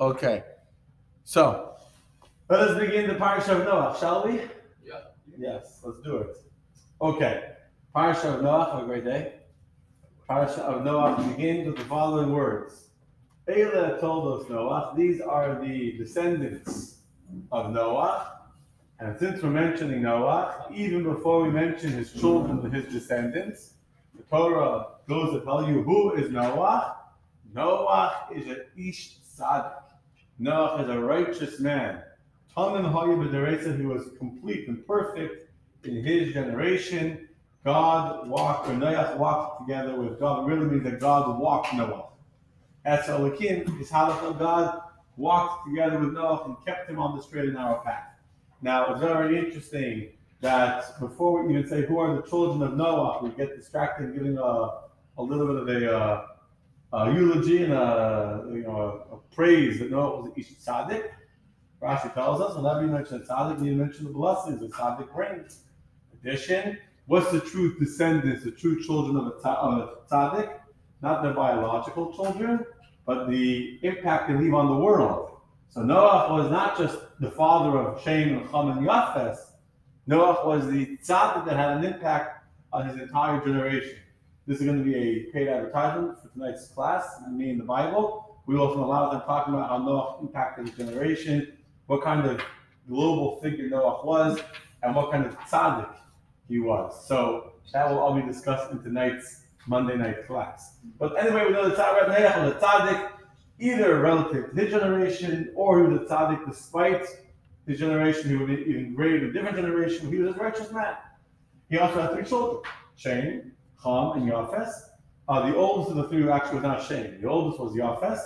Okay. So, let us begin the Parsha of Noah, shall we? Yeah. Yes, let's do it. Okay. Parsha of Noah, have a great day. Parsha of Noah begins with the following words. Eila told us Noah, these are the descendants of Noah. And since we're mentioning Noah, even before we mention his children and his descendants, the Torah goes to tell you who is Noah. Noah is an Ish Tzaddik. Noah is a righteous man. Tanan Hayim B'deresa, he was complete and perfect in his generation. God walked, or Noah walked together with God. It really means that God walked Noah. As Elohim, his halakha, God walked together with Noah and kept him on the straight and narrow path. Now, it's very interesting that before we even say who are the children of Noah, we get distracted giving a, a little bit of a, uh, a eulogy and a, you know, praise that Noah was Ish Tzaddik. Rashi tells us whenever you mention a tzaddik, you mention the blessings that tzaddik brings. Addition, what's the true descendants, the true children of a, of a tzaddik? Not their biological children, but the impact they leave on the world. So Noah was not just the father of Shem and Ham and Yafes. Noah was the tzaddik that had an impact on his entire generation. This is going to be a paid advertisement for tonight's class, me in the Bible. We spend a lot of time talking about how Noah impacted his generation, what kind of global figure Noah was, and what kind of tzaddik he was. So that will all be discussed in tonight's Monday night class. But anyway, we know the tzaddik was a tzaddik, either relative to his generation or he was a tzaddik despite his generation. He would be even greater, a different generation. He was a righteous man. He also had three children: Shem, Ham, and Yafes. Uh, the oldest of the three actually was not Shem. The oldest was Yafes,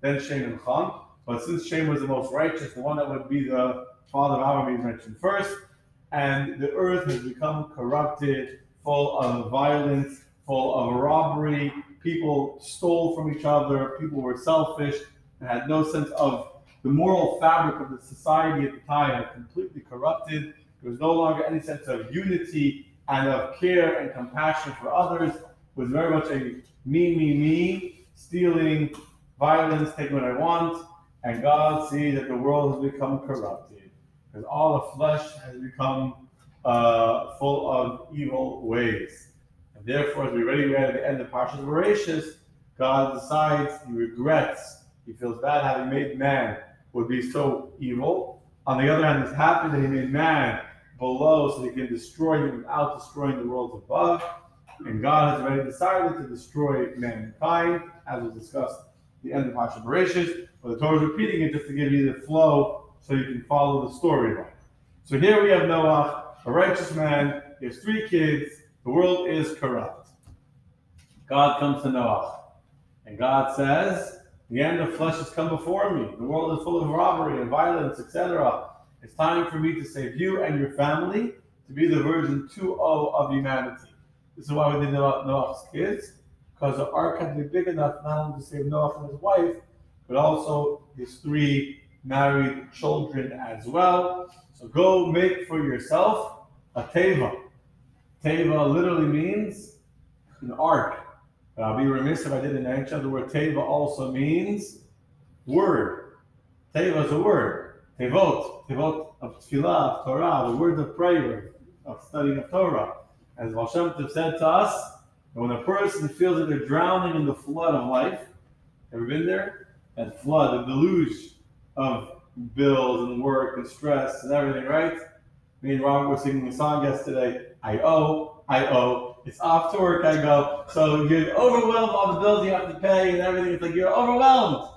then Shem and Ham. But since Shem was the most righteous, the one that would be the father of Abraham is mentioned first, and the earth has become corrupted, full of violence, full of robbery. People stole from each other. People were selfish and had no sense of the moral fabric of the society at the time had completely corrupted. There was no longer any sense of unity and of care and compassion for others. Was very much a me, me, me, stealing, violence, taking what I want. And God sees that the world has become corrupted because all the flesh has become uh, full of evil ways. And therefore, as we already read at the end of Parshas Bereshis, God decides, he regrets, he feels bad having made man would be so evil. On the other hand, he's happy that he made man below so he can destroy him without destroying the worlds above. And God has already decided to destroy mankind, as was discussed the end of Parshas Bereshis. But the Torah is repeating it just to give you the flow so you can follow the storyline. So here we have Noah, a righteous man. He has three kids. The world is corrupt. God comes to Noah, and God says, The end of flesh has come before me. The world is full of robbery and violence, etc. It's time for me to save you and your family to be the version 2.0 of humanity. This is why we did Noah's kids, because the ark had to be big enough not only to save Noah from his wife, but also his three married children as well. So go make for yourself a teva. Teva literally means an ark. But I'll be remiss if I didn't mention the word teva also means word. Teva is a word. Tevot, tevot of tefillah, of Torah, the word of prayer, of studying of Torah. As Baal Shem Tov said to us, that when a person feels that they're drowning in the flood of life, ever been there? That flood, the deluge of bills and work and stress and everything, right? Me and Robert were singing a song yesterday. I owe, I owe. It's off to work, I go. So you're overwhelmed all the bills you have to pay and everything. It's like you're overwhelmed.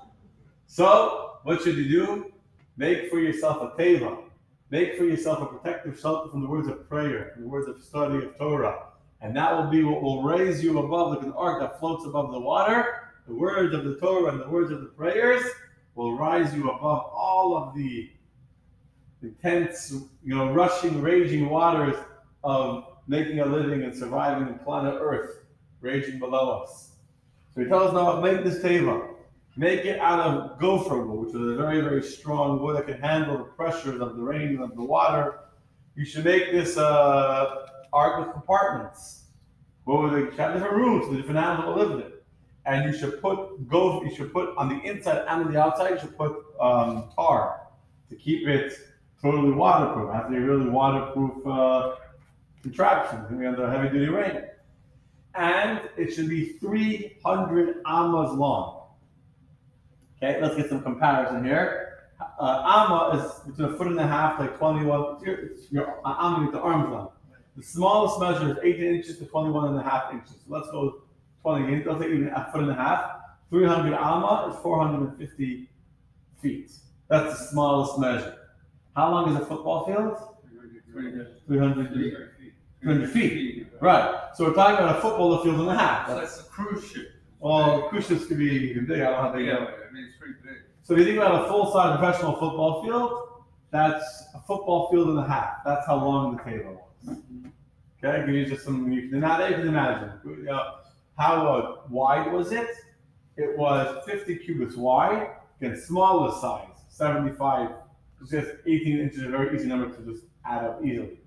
So what should you do? Make for yourself a teva. Make for yourself a protective shelter from the words of prayer, from the words of study of Torah. And that will be what will raise you above like an ark that floats above the water. The words of the Torah and the words of the prayers will rise you above all of the intense, you know, rushing, raging waters of making a living and surviving on planet Earth, raging below us. So he tells Noah, make this teva. Make it out of gopher wood, which is a very, very strong wood that can handle the pressures of the rain and of the water. You should make this uh, ark with compartments. What were the different rooms, the different animals lived in. and you should put go. You should put on the inside and on the outside. You should put um, tar to keep it totally waterproof. To be really waterproof uh, contraption. Under heavy duty rain, and it should be 300 amas long. Okay, let's get some comparison here. Uh, amma is between a foot and a half, like 21. Your, your amma with the arms length. The smallest measure is 18 inches to 21 and a half inches. So let's go 20 inches. Let's say even a foot and a half. 300 amma is 450 feet. That's the smallest measure. How long is a football field? 300, 300 feet. Right. So we're talking about a football field and a half. So that's a cruise ship. Well, ships could be even big. I don't know how they Yeah, go. I mean, it's pretty big. So if you think about a full-size professional football field, that's a football field and a half. That's how long the teva was. Okay, give you just some. You can now you can imagine. Know, how uh, wide was it? It was 50 cubits wide. Again, smaller size, 75. It's just 18 inches, a very easy number to just add up easily.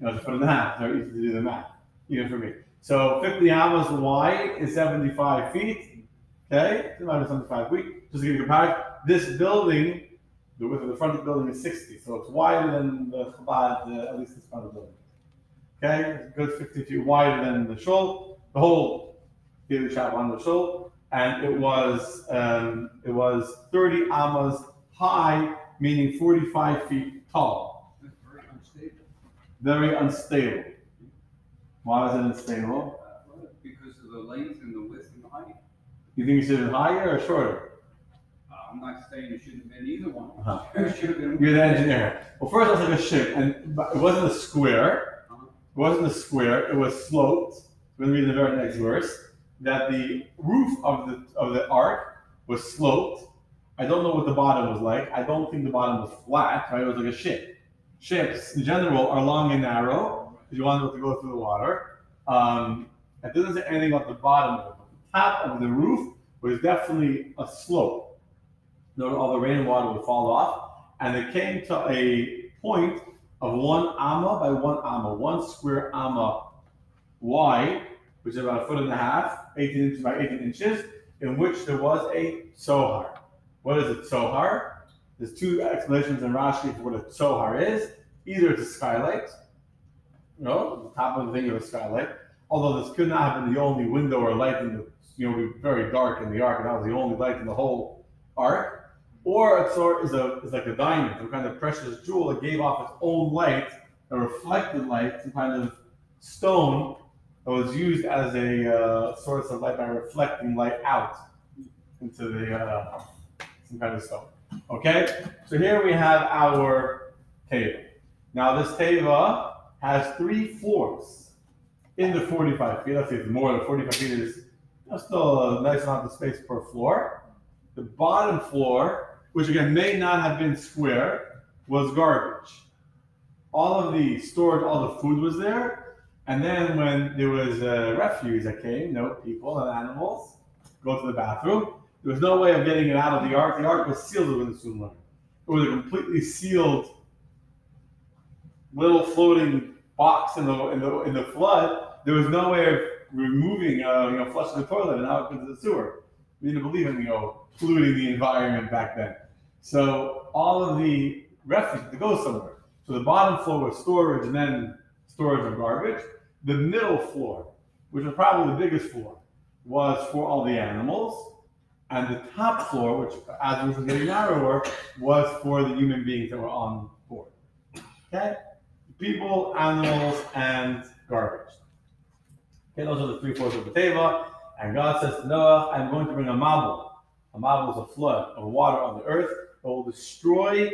You know, just put in half. Very easy to do the math, even for me. So 50 amas wide is 75 feet. Okay, 75 feet. Just to give you a comparison, this building, the width of the front of the building is 60, so it's wider than the Chabad, uh, at least this front of the building. Okay, it's a good 50 feet wider than the shul, the whole daily shop on the shul, and it was um, it was 30 amas high, meaning 45 feet tall. Very unstable. Very unstable. Why is it unstable? Because of the length and the width and the height. You think it should have been higher or shorter? Uh, I'm not saying it shouldn't have been either one. Uh-huh. It should have been. You're the engineer. Well, first it was like a ship, and it wasn't a square. It wasn't a square. It was sloped. We're going to read the very next verse that the roof of the of the ark was sloped. I don't know what the bottom was like. I don't think the bottom was flat. Right? It was like a ship. Ships in general are long and narrow because you want them to go through the water. Um, it doesn't say anything about the bottom of it. The top of the roof was definitely a slope. No, all the rainwater would fall off, and it came to a point of one amma by one amma, one square amma wide, which is about a foot and a half, 18 inches by 18 inches, in which there was a sohar. What is a sohar? There's two explanations in Rashi for what a sohar is. Either it's a skylight, you know, the top of the thing of a skylight. Although this could not have been the only window or light in the, you know, very dark in the ark, and that was the only light in the whole ark. Or a sohar is a is like a diamond, some kind of precious jewel that gave off its own light, a reflected light, some kind of stone that was used as a uh, source of light by reflecting light out into the uh, some kind of stone. Okay, so here we have our teva. Now this teva has three floors in the 45 feet. Let's see, it's more than 45 feet is still a nice amount of space per floor. The bottom floor, which again may not have been square, was garbage. All of the storage, all the food was there. And then when there was a refuse that came, no people and animals, go to the bathroom. There was no way of getting it out of the ark. The ark was sealed within the soon. It was a completely sealed little floating box in the in the in the flood. There was no way of removing, uh, you know, flushing the toilet and out into the sewer. We didn't believe in, you know, polluting the environment back then. So all of the refuse to go somewhere. So the bottom floor was storage and then storage of garbage. The middle floor, which was probably the biggest floor, was for all the animals. And the top floor, which as it was getting narrower, was for the human beings that were on board. Okay? People, animals, and garbage. Okay, those are the three floors of the teva. And God says to Noah, I'm going to bring a mabul. A mabul is a flood of water on the earth that will destroy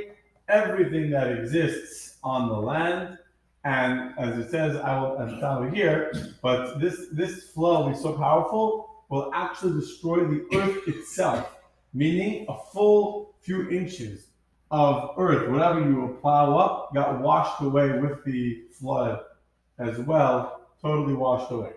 everything that exists on the land. And as it says, I will, as it's over here, but this, this flow will be so powerful, will actually destroy the earth itself, meaning a full few inches of earth, whatever you plow up, got washed away with the flood as well, totally washed away.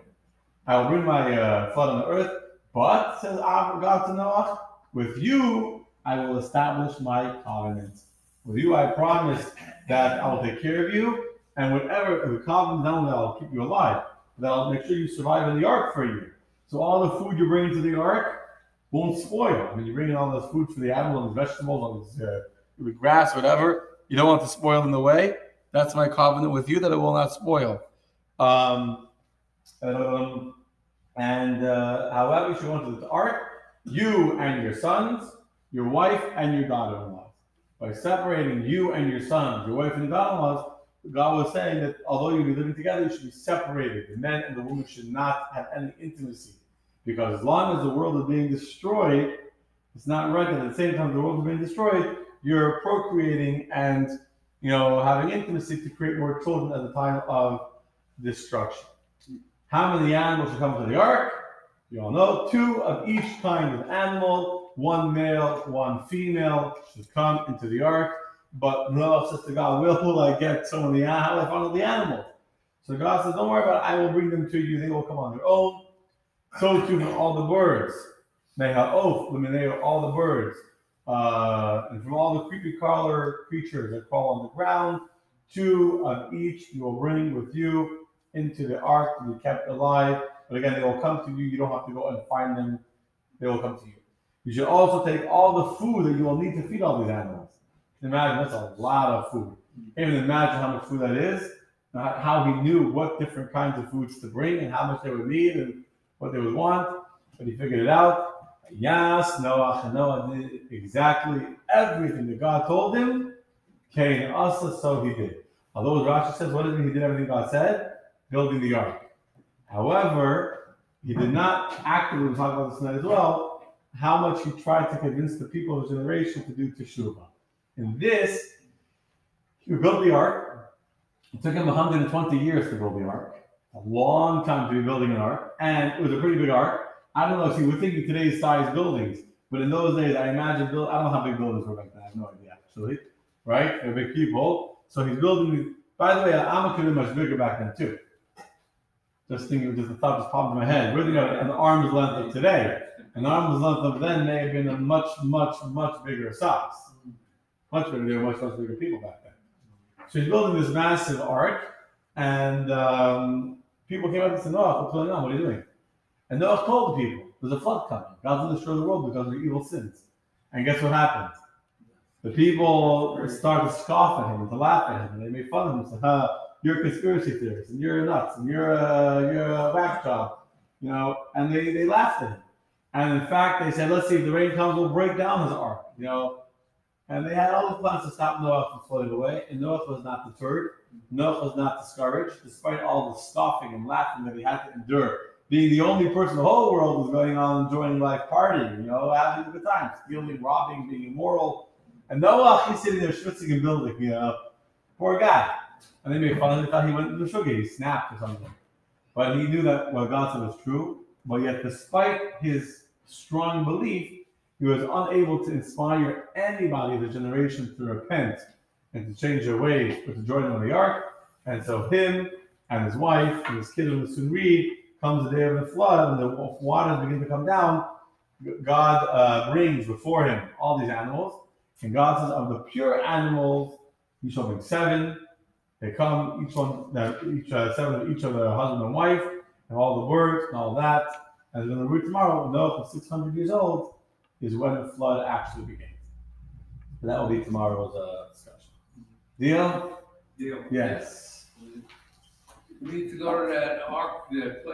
I will bring my uh, flood on the earth, but, says God to Noah, with you I will establish my covenant. With you I promise that I will take care of you, and whatever the covenant, not only I'll keep you alive, but I'll make sure you survive in the ark for a year. So all the food you bring into the ark won't spoil. I mean, you bring in all this food for the animals, vegetables, all this uh, the grass, whatever. You don't want to spoil in the way. That's my covenant with you that it will not spoil. Um, um, and uh, however, you should into the ark, you and your sons, your wife and your daughter-in-laws. By separating you and your sons, your wife and daughter-in-laws, God was saying that although you be living together, you should be separated. The men and the woman should not have any intimacy. Because as long as the world is being destroyed, it's not right that at the same time the world is being destroyed, you're procreating and you know having intimacy to create more children at the time of destruction. How many animals should come to the ark? You all know two of each kind of animal, one male, one female should come into the ark. But Noah says to God, Will will I get some of the how I find the animals? So God says, Don't worry about it, I will bring them to you, they will come on their own. So too all the birds. Mehaof, Lumineo, all the birds. Uh, and from all the creepy crawler creatures that crawl on the ground, two of each you will bring with you into the ark to be kept alive. But again, they will come to you. You don't have to go and find them. They will come to you. You should also take all the food that you will need to feed all these animals. Imagine that's a lot of food. Even imagine how much food that is. How he knew what different kinds of foods to bring and how much they would need and what they would want. But he figured it out. Yes, Noah, Noah did exactly everything that God told him. Cain also, so he did. Although Rashi says, what did he did everything God said? Building the ark. However, he did not actively, we'll talk about this tonight as well, how much he tried to convince the people of his generation to do teshuvah. In this, he built the ark. It took him 120 years to build the ark. A long time to be building an ark. And it was a pretty big ark. I don't know if you would think today's size buildings, but in those days, I imagine, build, I don't know how big buildings were back then. I have no idea, actually. Right? They're big people. So he's building, by the way, Amakir was much bigger back then, too. Just thinking, just the thought just popped in my head. We're thinking of an arm's length of today. An arm's length of then may have been a much, much, much bigger size. Much bigger. They were much, much bigger people back then. So he's building this massive ark, and um, people came up and said, Noah, what's going on? What are you doing? And Noah told the people, there's a flood coming. God's going to destroy the world because of your evil sins. And guess what happened? The people started to scoff at him and to laugh at him, and they made fun of him and said, huh, you're a conspiracy theorist, and you're nuts, and you're a, you're a whack job. You know, and they, they laughed at him. And in fact, they said, let's see if the rain comes, we'll break down his ark. You know, and they had all the plans to stop Noah from floating away, and Noah was not deterred. Noah was not discouraged, despite all the scoffing and laughing that he had to endure. Being the only person in the whole world was going on enjoying life, partying, you know, having a good time, stealing, robbing, being immoral. And Noah, he's sitting there schwitzing and building, you know, poor guy. And they made fun of him, thought he went into sugar, he snapped or something. But he knew that what God said was true. But yet, despite his strong belief, he was unable to inspire anybody of the generation to repent and to change their ways, but to join on the ark. And so him and his wife and his kids will soon read, comes the day of the flood, and the waters begin to come down. God uh, brings before him all these animals, and God says, of the pure animals, he shall bring seven. They come, each one, uh, each uh, seven of each of the husband and wife, and all the birds and all that. And then the read tomorrow, Noah, for 600 years old, is when the flood actually begins. And that will be tomorrow's uh, discussion. Deal? Deal. Yes. We need to go to that ark, the place